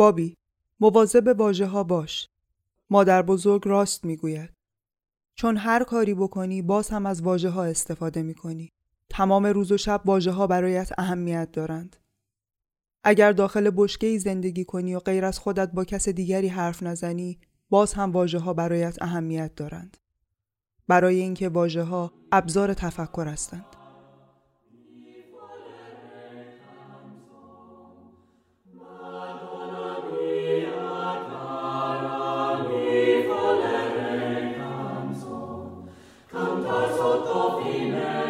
بابی مواظب واژه ها باش. مادر بزرگ راست می‌گوید. چون هر کاری بکنی باز هم از واژه ها استفاده می‌کنی. تمام روز و شب واژه ها برایت اهمیت دارند. اگر داخل بشکه ای زندگی کنی و غیر از خودت با کس دیگری حرف نزنی باز هم واژه ها برایت اهمیت دارند. برای اینکه واژه ها ابزار تفکر هستند. sotto fine.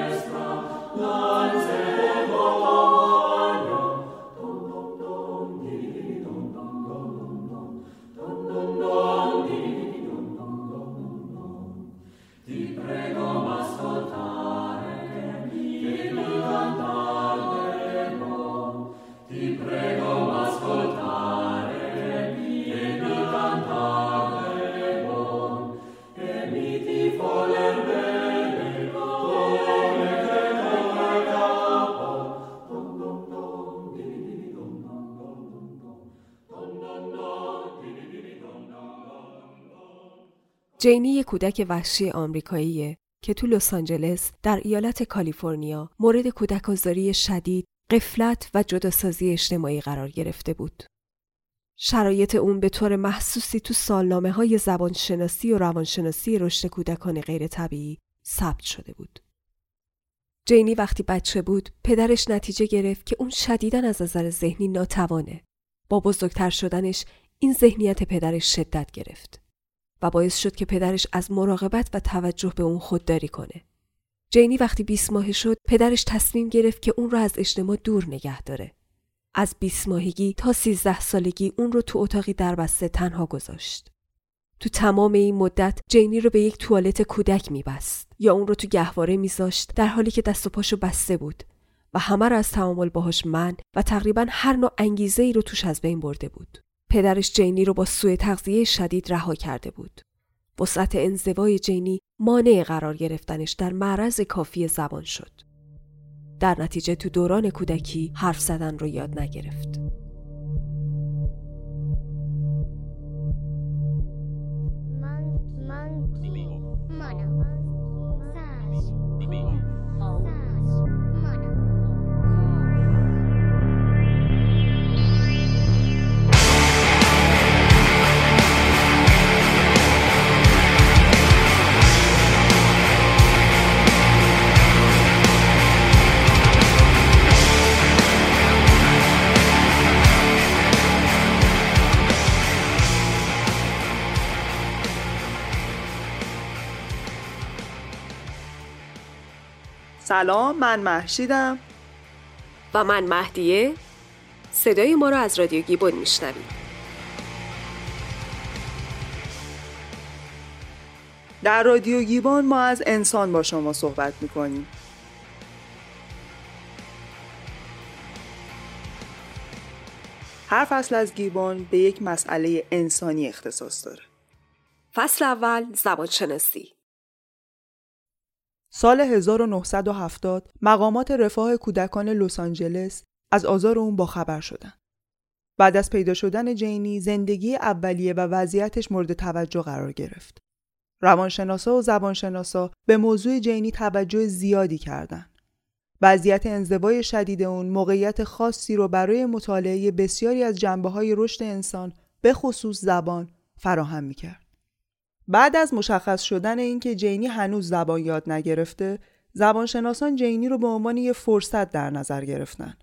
جینی یک کودک وحشی آمریکاییه که تو لس آنجلس در ایالت کالیفرنیا مورد کودکآزاری شدید، قفلت و جداسازی اجتماعی قرار گرفته بود. شرایط اون به طور محسوسی تو سالنامه های زبانشناسی و روانشناسی رشد کودکان غیر طبیعی ثبت شده بود. جینی وقتی بچه بود پدرش نتیجه گرفت که اون شدیدن از نظر ذهنی ناتوانه. با بزرگتر شدنش این ذهنیت پدرش شدت گرفت. و باعث شد که پدرش از مراقبت و توجه به اون خودداری کنه. جینی وقتی 20 ماهه شد پدرش تصمیم گرفت که اون رو از اجتماع دور نگه داره. از 20 ماهگی تا 13 سالگی اون رو تو اتاقی دربسته تنها گذاشت. تو تمام این مدت جینی رو به یک توالت کودک میبست یا اون رو تو گهواره میذاشت در حالی که دست و پاشو بسته بود و همه رو از تعامل باهاش من و تقریبا هر نوع انگیزه ای رو توش از بین برده بود. پدرش جینی رو با سوء تغذیه شدید رها کرده بود. وسعت انزوای جینی مانع قرار گرفتنش در معرض کافی زبان شد. در نتیجه تو دوران کودکی حرف زدن رو یاد نگرفت. سلام من محشیدم. و من مهدیه. صدای ما رو از رادیو گیبون میشنوید. در رادیو گیبون ما از انسان با شما صحبت می‌کنیم. هر فصل از گیبون به یک مسئله انسانی اختصاص داره. فصل اول زبان شناسی سال 1970 مقامات رفاه کودکان لس آنجلس از آزار اون باخبر شدن. بعد از پیدا شدن جینی زندگی اولیه و وضعیتش مورد توجه قرار گرفت. روانشناسا و زبانشناسا به موضوع جینی توجه زیادی کردند. وضعیت انزوای شدید اون موقعیت خاصی رو برای مطالعه بسیاری از جنبه های رشد انسان به خصوص زبان فراهم می‌کرد. بعد از مشخص شدن اینکه جینی هنوز زبان یاد نگرفته زبانشناسان جینی رو به عنوان یه فرصت در نظر گرفتن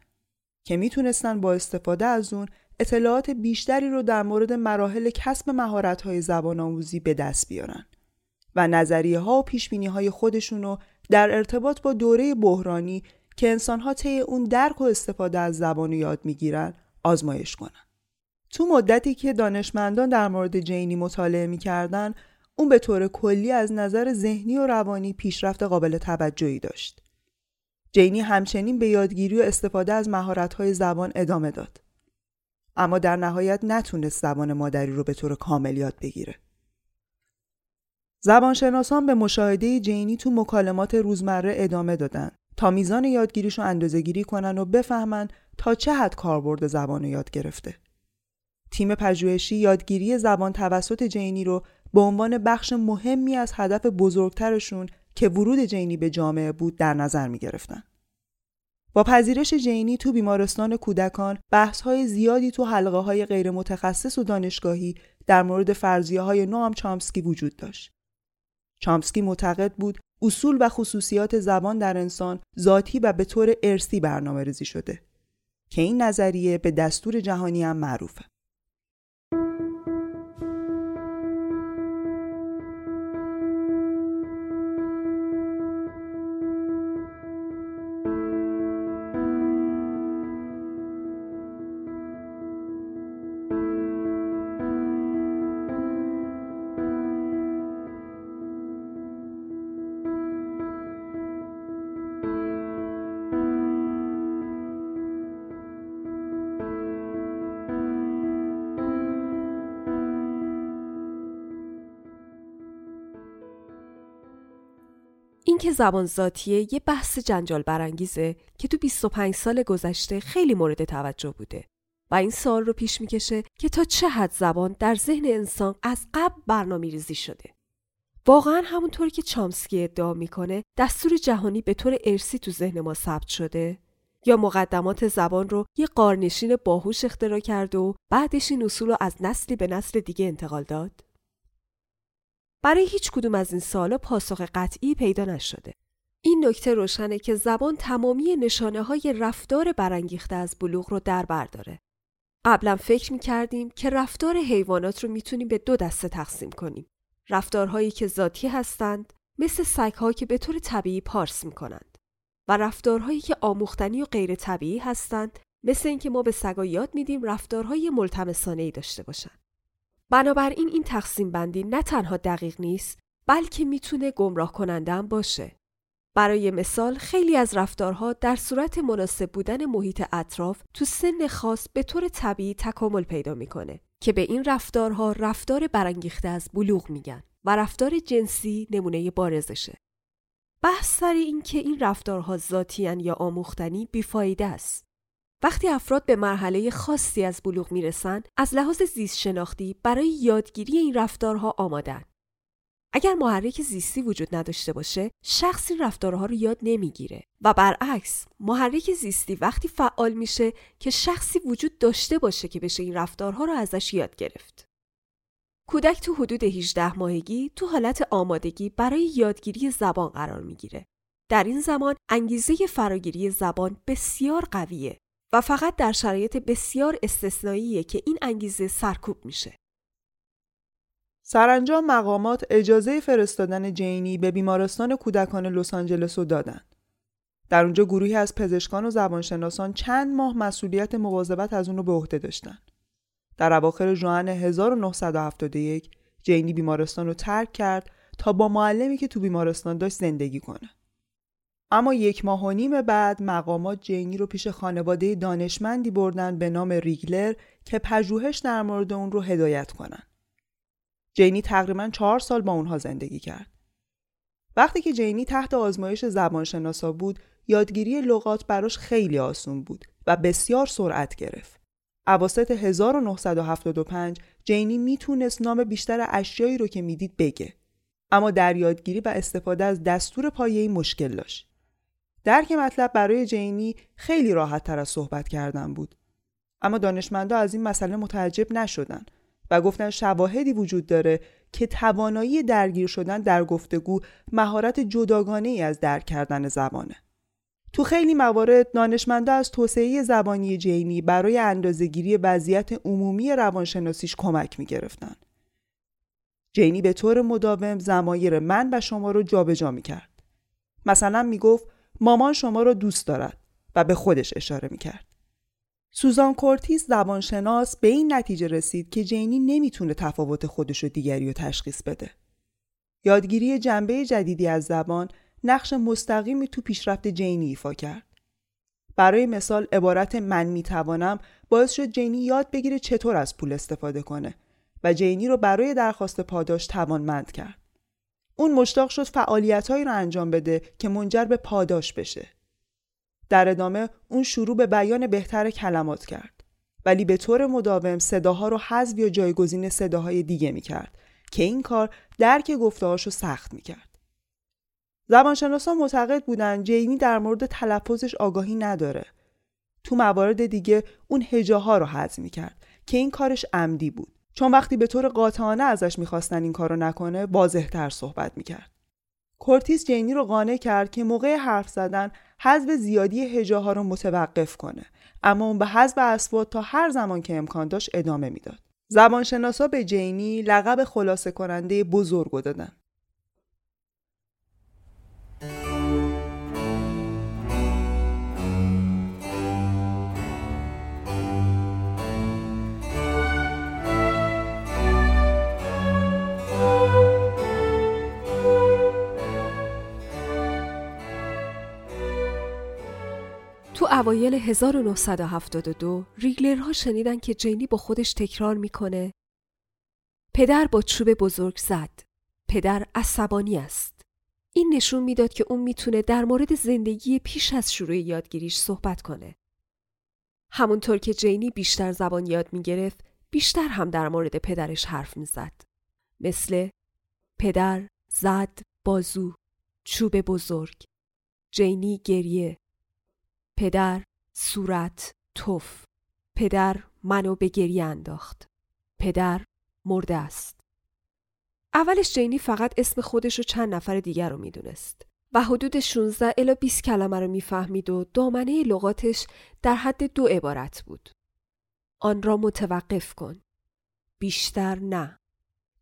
که می‌تونستن با استفاده از اون اطلاعات بیشتری رو در مورد مراحل کسب مهارت‌های زبان آموزی به دست بیارن و نظریه ها و پیش های خودشون رو در ارتباط با دوره بحرانی که انسانها طی اون درک و استفاده از زبان یاد می‌گیرن آزمایش کنن. تو مدتی که دانشمندان در مورد جینی مطالعه می‌کردن اون به طور کلی از نظر ذهنی و روانی پیشرفت قابل توجهی داشت. جینی همچنین به یادگیری و استفاده از مهارت‌های زبان ادامه داد. اما در نهایت نتونست زبان مادری رو به طور کامل یاد بگیره. زبانشناسان به مشاهده جینی تو مکالمات روزمره ادامه دادن تا میزان یادگیریش رو اندازه‌گیری کنن و بفهمن تا چه حد کاربرد زبان رو یاد گرفته. تیم پژوهشی یادگیری زبان توسط جینی رو به عنوان بخش مهمی از هدف بزرگترشون که ورود جینی به جامعه بود در نظر می گرفتن. با پذیرش جینی تو بیمارستان کودکان بحث های زیادی تو حلقه های غیر متخصص و دانشگاهی در مورد فرضیه های نوام چامسکی وجود داشت. چامسکی معتقد بود اصول و خصوصیات زبان در انسان ذاتی و به طور ارسی برنامه ریزی شده که این نظریه به دستور جهانی هم معروفه. اینکه زبان ذاتیه یه بحث جنجال برانگیزه که تو 25 سال گذشته خیلی مورد توجه بوده و این سال رو پیش می‌کشه که تا چه حد زبان در ذهن انسان از قبل برنامه ریزی شده. واقعا همونطوری که چامسکی ادعا می‌کنه دستور جهانی به طور ارسی تو ذهن ما ثبت شده یا مقدمات زبان رو یه قارنشین باهوش اختراع کرده و بعدش این اصول رو از نسلی به نسل دیگه انتقال داد؟ برای هیچ کدوم از این سالا پاسخ قطعی پیدا نشده. این نکته روشنه که زبان تمامی نشانه های رفتار برانگیخته از بلوغ رو در برداره. قبلا فکر می کردیم که رفتار حیوانات رو می‌تونیم به دو دسته تقسیم کنیم. رفتارهایی که ذاتی هستند مثل سگها که به طور طبیعی پارس می کنند و رفتارهایی که آموختنی و غیر طبیعی هستند مثل اینکه ما به سگا یاد میدیم رفتارهای ملتمسانه ای داشته باشند. بنابراین این تقسیم بندی نه تنها دقیق نیست بلکه می‌تونه گمراه کننده هم باشه. برای مثال خیلی از رفتارها در صورت مناسب بودن محیط اطراف تو سن خاص به طور طبیعی تکامل پیدا می‌کنه که به این رفتارها رفتار برانگیخته از بلوغ میگن و رفتار جنسی نمونه بارزشه. بحث سر این که این رفتارها ذاتیان یا آموختنی بیفایده است. وقتی افراد به مرحله خاصی از بلوغ می‌رسن از لحاظ زیست شناختی برای یادگیری این رفتارها آمادن. اگر محرک زیستی وجود نداشته باشه شخص این رفتارها رو یاد نمی‌گیره و برعکس محرک زیستی وقتی فعال میشه که شخصی وجود داشته باشه که بشه این رفتارها رو ازش یاد گرفت. کودک تو حدود 18 ماهگی تو حالت آمادگی برای یادگیری زبان قرار می‌گیره. در این زمان انگیزه فراگیری زبان بسیار قویه و فقط در شرایط بسیار استثنائیه که این انگیزه سرکوب میشه. سرانجام مقامات اجازه فرستادن جینی به بیمارستان کودکان لس آنجلس رو دادن. در اونجا گروهی از پزشکان و زبانشناسان چند ماه مسئولیت مواظبت از اون رو به عهده داشتن. در اواخر ژوئن 1971 جینی بیمارستان رو ترک کرد تا با معلمی که تو بیمارستان داشت زندگی کنه. اما یک ماه و نیم بعد مقامات جینی رو پیش خانواده دانشمندی بردن به نام ریگلر که پژوهش در مورد اون رو هدایت کنن. جینی تقریبا چهار سال با اونها زندگی کرد. وقتی که جینی تحت آزمایش زبانشناسا بود، یادگیری لغات براش خیلی آسون بود و بسیار سرعت گرفت. اواسط 1975 جینی می‌تونست نام بیشتر اشیایی رو که می‌دید بگه. اما در یادگیری و استفاده از دستور پایه‌ای مشکل داشت. درک مطلب برای جینی خیلی راحت تر از صحبت کردن بود. اما دانشمندا از این مسئله متعجب نشدن و گفتن شواهدی وجود داره که توانایی درگیر شدن در گفتگو مهارت جداگانه ای از درک کردن زبانه. تو خیلی موارد دانشمندا از توسعه زبانی جینی برای اندازهگیری وضعیت عمومی روانشناسیش کمک می گرفتن. جینی به طور مداوم زمایر من و شما رو جابجا می کرد. مثلا می گفت مامان شما را دوست دارد و به خودش اشاره می کرد. سوزان کورتیس زبانشناس به این نتیجه رسید که جینی نمی‌تونه تفاوت خودش و دیگری رو تشخیص بده. یادگیری جنبه جدیدی از زبان نقش مستقیمی تو پیشرفت جینی ایفا کرد. برای مثال عبارت من می‌توانم باعث شد جینی یاد بگیره چطور از پول استفاده کنه و جینی رو برای درخواست پاداش توانمند کرد. اون مشتاق شد فعالیتهایی رو انجام بده که منجر به پاداش بشه. در ادامه اون شروع به بیان بهتر کلمات کرد ولی به طور مداوم صداها رو حذف یا جایگزین صداهای دیگه می‌کرد که این کار درک گفتههاش رو سخت می‌کرد. زبانشناسان معتقد بودن جیمی در مورد تلفظش آگاهی نداره. تو موارد دیگه اون هجاها رو حذف می‌کرد که این کارش عمدی بود. چون وقتی به طور قاطعانه ازش می‌خواستن این کارو نکنه واضحتر صحبت می‌کرد. کورتیس جینی رو قانع کرد که موقع حرف زدن حذف زیادی هجاها رو متوقف کنه اما اون به حذف اسوات تا هر زمان که امکان داشت ادامه می‌داد. زبانشناسا به جینی لقب خلاصه کننده بزرگ دادن. اوایل 1972 ریگلرها شنیدن که جینی با خودش تکرار می‌کنه پدر با چوب بزرگ زد. پدر عصبانی است. این نشون می‌داد که اون می‌تونه در مورد زندگی پیش از شروع یادگیریش صحبت کنه. همونطور که جینی بیشتر زبان یاد می‌گرفت، بیشتر هم در مورد پدرش حرف می‌زد. مثل پدر زد بازو چوب بزرگ جینی گریه پدر صورت توف. پدر منو به گریه انداخت. پدر مرده است. اولش جینی فقط اسم خودش و چند نفر دیگر رو می‌دونست و حدود 16 الا 20 کلمه رو می‌فهمید و دامنه لغاتش در حد دو عبارت بود. آن را متوقف کن. بیشتر نه.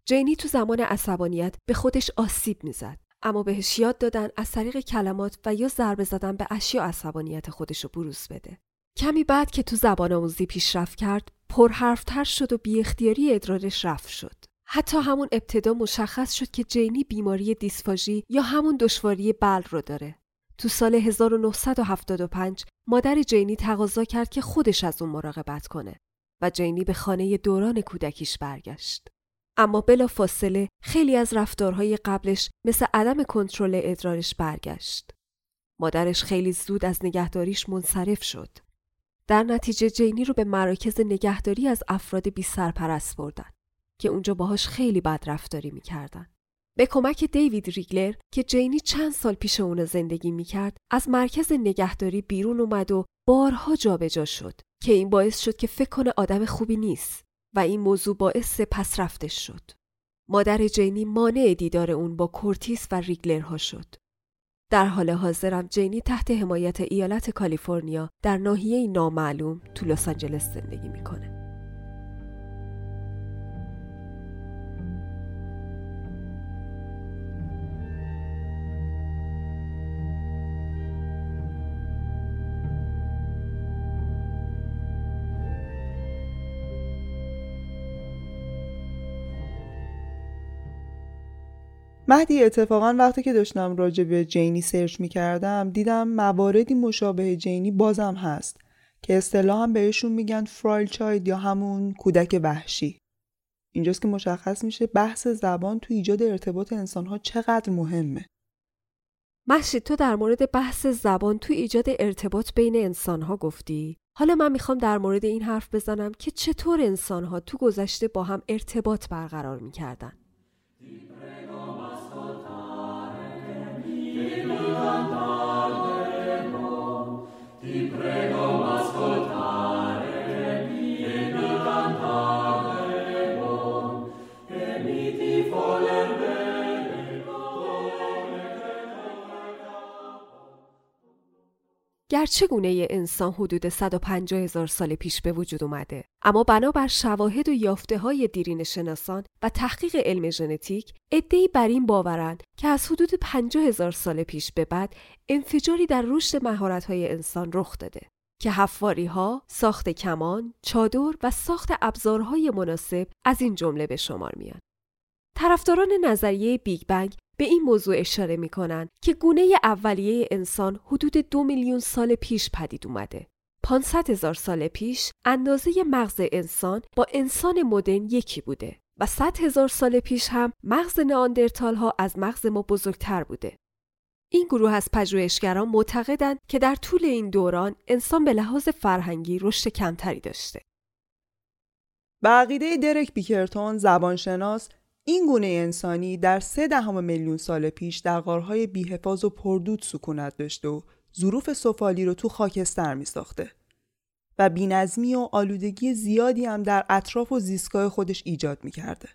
جینی تو زمان عصبانیت به خودش آسیب می‌زد. اما بهش یاد دادن از طریق کلمات و یا ضربه زدن به اشیا عصبانیت خودش رو بروز بده. کمی بعد که تو زبان آموزی پیشرفت کرد، پرحرفتر شد و بی اختیاری ادرارش رفت شد. حتی همون ابتدا مشخص شد که جینی بیماری دیسفاژی یا همون دشواری بل رو داره. تو سال 1975 مادر جینی تقاضا کرد که خودش از اون مراقبت کنه و جینی به خانه دوران کودکیش برگشت. اما بلا فاصله خیلی از رفتارهای قبلش مثل عدم کنترل ادرارش برگشت. مادرش خیلی زود از نگهداریش منصرف شد. در نتیجه جینی رو به مراکز نگهداری از افراد بی سرپرست بردن که اونجا باهاش خیلی بد رفتاری می‌کردن. به کمک دیوید ریگلر که جینی چند سال پیش اون زندگی می‌کرد از مرکز نگهداری بیرون اومد و بارها جابجا شد که این باعث شد که فکر کنه آدم خوبی نیست و این موضوع باعث پس رفتش شد. مادر جینی مانع دیدار اون با کورتیس و ریگلرها شد. در حال حاضرم جینی تحت حمایت ایالت کالیفرنیا در ناحیه نامعلوم تو لس آنجلس زندگی می‌کنه. مهدی اتفاقا وقتی که داشتم راجع به جینی سرچ می کردم دیدم مواردی مشابه جینی بازم هست که اصطلاحا بهشون میگن فرایل چاید یا همون کودک وحشی. اینجاست که مشخص میشه بحث زبان تو ایجاد ارتباط انسانها چقدر مهمه. محشید تو در مورد بحث زبان تو ایجاد ارتباط بین انسانها گفتی. حالا من می‌خوام در مورد این حرف بزنم که چطور انسانها تو گذشته با هم ارتباط برقرار می‌کردن؟ گرچه گونه انسان حدود 150 هزار سال پیش به وجود اومده اما بنابر شواهد و یافته های دیرین شناسان و تحقیق علم ژنتیک ادعی بر این باورند که از حدود 50 هزار سال پیش به بعد انفجاری در رشد مهارت های انسان رخ داده که حفاری ها، ساخت کمان، چادر و ساخت ابزارهای مناسب از این جمله به شمار میان. طرفداران نظریه big bang به این موضوع اشاره می کنند که گونه اولیه انسان حدود دو میلیون سال پیش پدید اومده. 500 هزار سال پیش اندازه مغز انسان با انسان مدرن یکی بوده و 100 هزار سال پیش هم مغز ناندرتال ها از مغز ما بزرگتر بوده. این گروه از پژوهشگران معتقدند که در طول این دوران انسان به لحاظ فرهنگی رشد کمتری داشته. به عقیده درک بیکرتون زبانشناس این گونه انسانی در سه دهم میلیون سال پیش در غارهای بیحفاظ و پردود سکونت داشته و ظروف سفالی رو تو خاکستر می ساخته و بینظمی و آلودگی زیادی هم در اطراف و زیستگاه خودش ایجاد می کرده.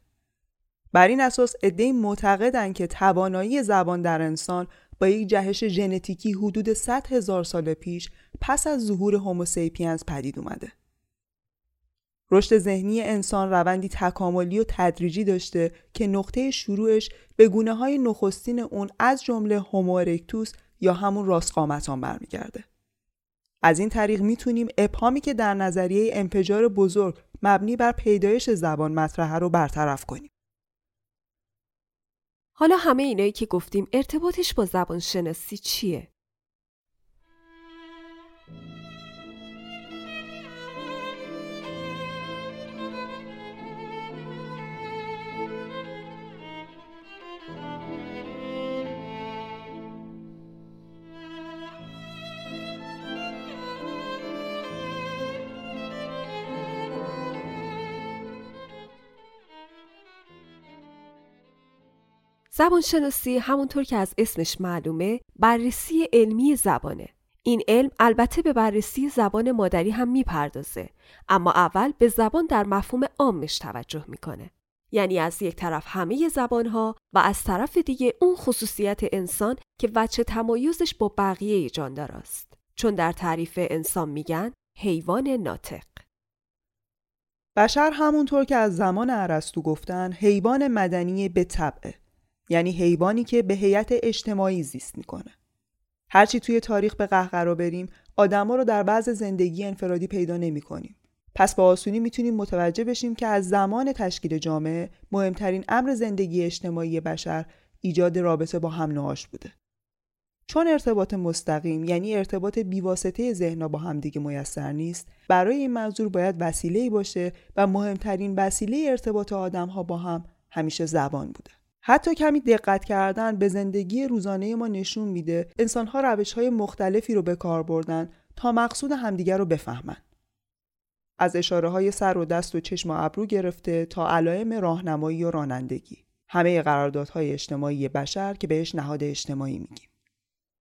بر این اساس عدهای معتقدند که توانایی زبان در انسان با یک جهش ژنتیکی حدود 100 هزار سال پیش پس از ظهور هوموسیپینز پدید اومده. رشد ذهنی انسان روندی تکاملی و تدریجی داشته که نقطه شروعش به گونه های نخستین اون از جمله هومو ارکتوس یا همون راست قامتان برمیگرده. از این طریق می‌تونیم ابهامی که در نظریه انفجار بزرگ مبنی بر پیدایش زبان مطرحه رو برطرف کنیم. حالا همه اینایی که گفتیم ارتباطش با زبان شناسی چیه؟ زبانشناسی همونطور که از اسمش معلومه بررسی علمی زبانه. این علم البته به بررسی زبان مادری هم می‌پردازه اما اول به زبان در مفهوم عامش توجه می‌کنه. یعنی از یک طرف همه زبانها و از طرف دیگه اون خصوصیت انسان که وچه تمایزش با بقیه جاندار است. چون در تعریف انسان میگن حیوان ناطق. بشر همونطور که از زمان ارسطو گفتن حیوان مدنی به طبعه یعنی حیوانی که به هیئت اجتماعی زیست می‌کنه هرچی توی تاریخ به قهقرا بریم آدما رو در بعض زندگی انفرادی پیدا نمی کنیم. پس با آسونی می‌تونیم متوجه بشیم که از زمان تشکیل جامعه مهمترین امر زندگی اجتماعی بشر ایجاد رابطه با هم بوده. چون ارتباط مستقیم یعنی ارتباط بیواسطه ذهنها با همدیگه میسر نیست برای این منظور باید وسیله‌ای باشه و مهمترین وسیله ارتباط آدمها با هم همیشه زبان بوده حتی کمی دقت کردن به زندگی روزانه ما نشون میده انسانها روش های مختلفی رو به کار بردن تا مقصود همدیگر رو بفهمن. از اشاره های سر و دست و چشم و ابرو گرفته تا علائم راهنمایی و رانندگی. همه قراردادهای اجتماعی بشر که بهش نهاد اجتماعی میگیم.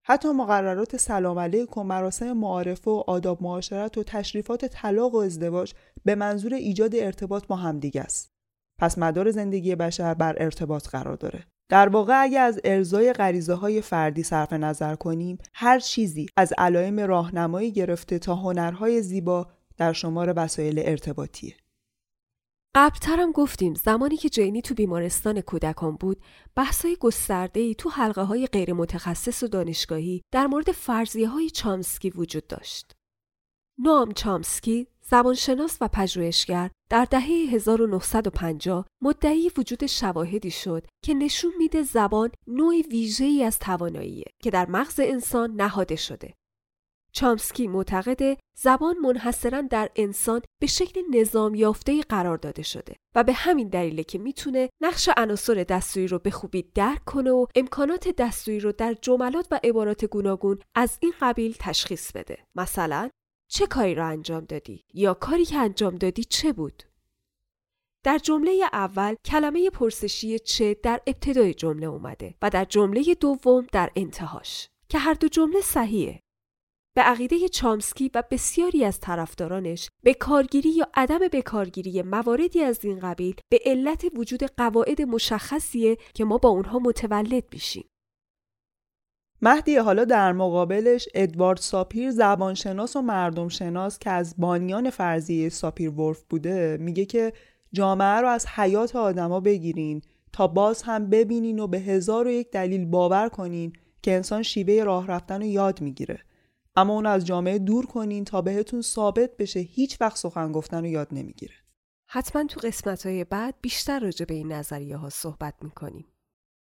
حتی مقررات سلام علیکم مراسم معارفه و آداب معاشرت و تشریفات طلاق و ازدواج به منظور ایجاد ارتباط با همدیگه است. پس مدار زندگی بشر بر ارتباط قرار داره. در واقع اگه از ارزای غریزه های فردی صرف نظر کنیم هر چیزی از علائم راهنمایی گرفته تا هنرهای زیبا در شمار وسایل ارتباطیه. قبلترم گفتیم زمانی که جینی تو بیمارستان کودکان بود بحثای گسترده ای تو حلقه های غیر متخصص و دانشگاهی در مورد فرضیه های چامسکی وجود داشت. نام چامسکی زبانشناس و پژوهشگر در دهه 1950 مدعی وجود شواهدی شد که نشون میده زبان نوع ویژه‌ای از تواناییه که در مغز انسان نهاده شده. چامسکی معتقده زبان منحصرا در انسان به شکل نظام یافته قرار داده شده و به همین دلیله که می‌تونه نقش عناصر دستوری رو به خوبی درک کنه و امکانات دستوری رو در جملات و عبارات گوناگون از این قبیل تشخیص بده. مثلا چه کاری را انجام دادی یا کاری که انجام دادی چه بود؟ در جمله اول کلمه پرسشی چه در ابتدای جمله اومده و در جمله دوم در انتهاش که هر دو جمله صحیحه. به عقیده چامسکی و بسیاری از طرفدارانش به کارگیری یا عدم به کارگیری مواردی از این قبیل به علت وجود قواعد مشخصیه که ما با اونها متولد میشیم. مهدی حالا در مقابلش ادوارد ساپیر زبانشناس و مردم شناس که از بانیان فرضیه ساپیر ورف بوده میگه که جامعه رو از حیات آدما بگیرین تا باز هم ببینین و به هزار و یک دلیل باور کنین که انسان شیوه راه رفتن رو یاد می‌گیره. اما اون از جامعه دور کنین تا بهتون ثابت بشه هیچ وقت سخن گفتن رو یاد نمی‌گیره. حتما تو قسمت های بعد بیشتر راجع به این نظریه ها صحبت می‌کنیم.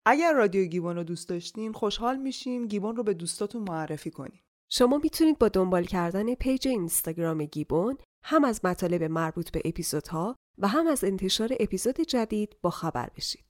اگر رادیو گیبون رو دوست داشتین خوشحال میشیم گیبون رو به دوستاتون معرفی کنیم. شما می‌تونید با دنبال کردن پیج اینستاگرام گیبون هم از مطالب مربوط به اپیزودها و هم از انتشار اپیزود جدید با خبر بشید.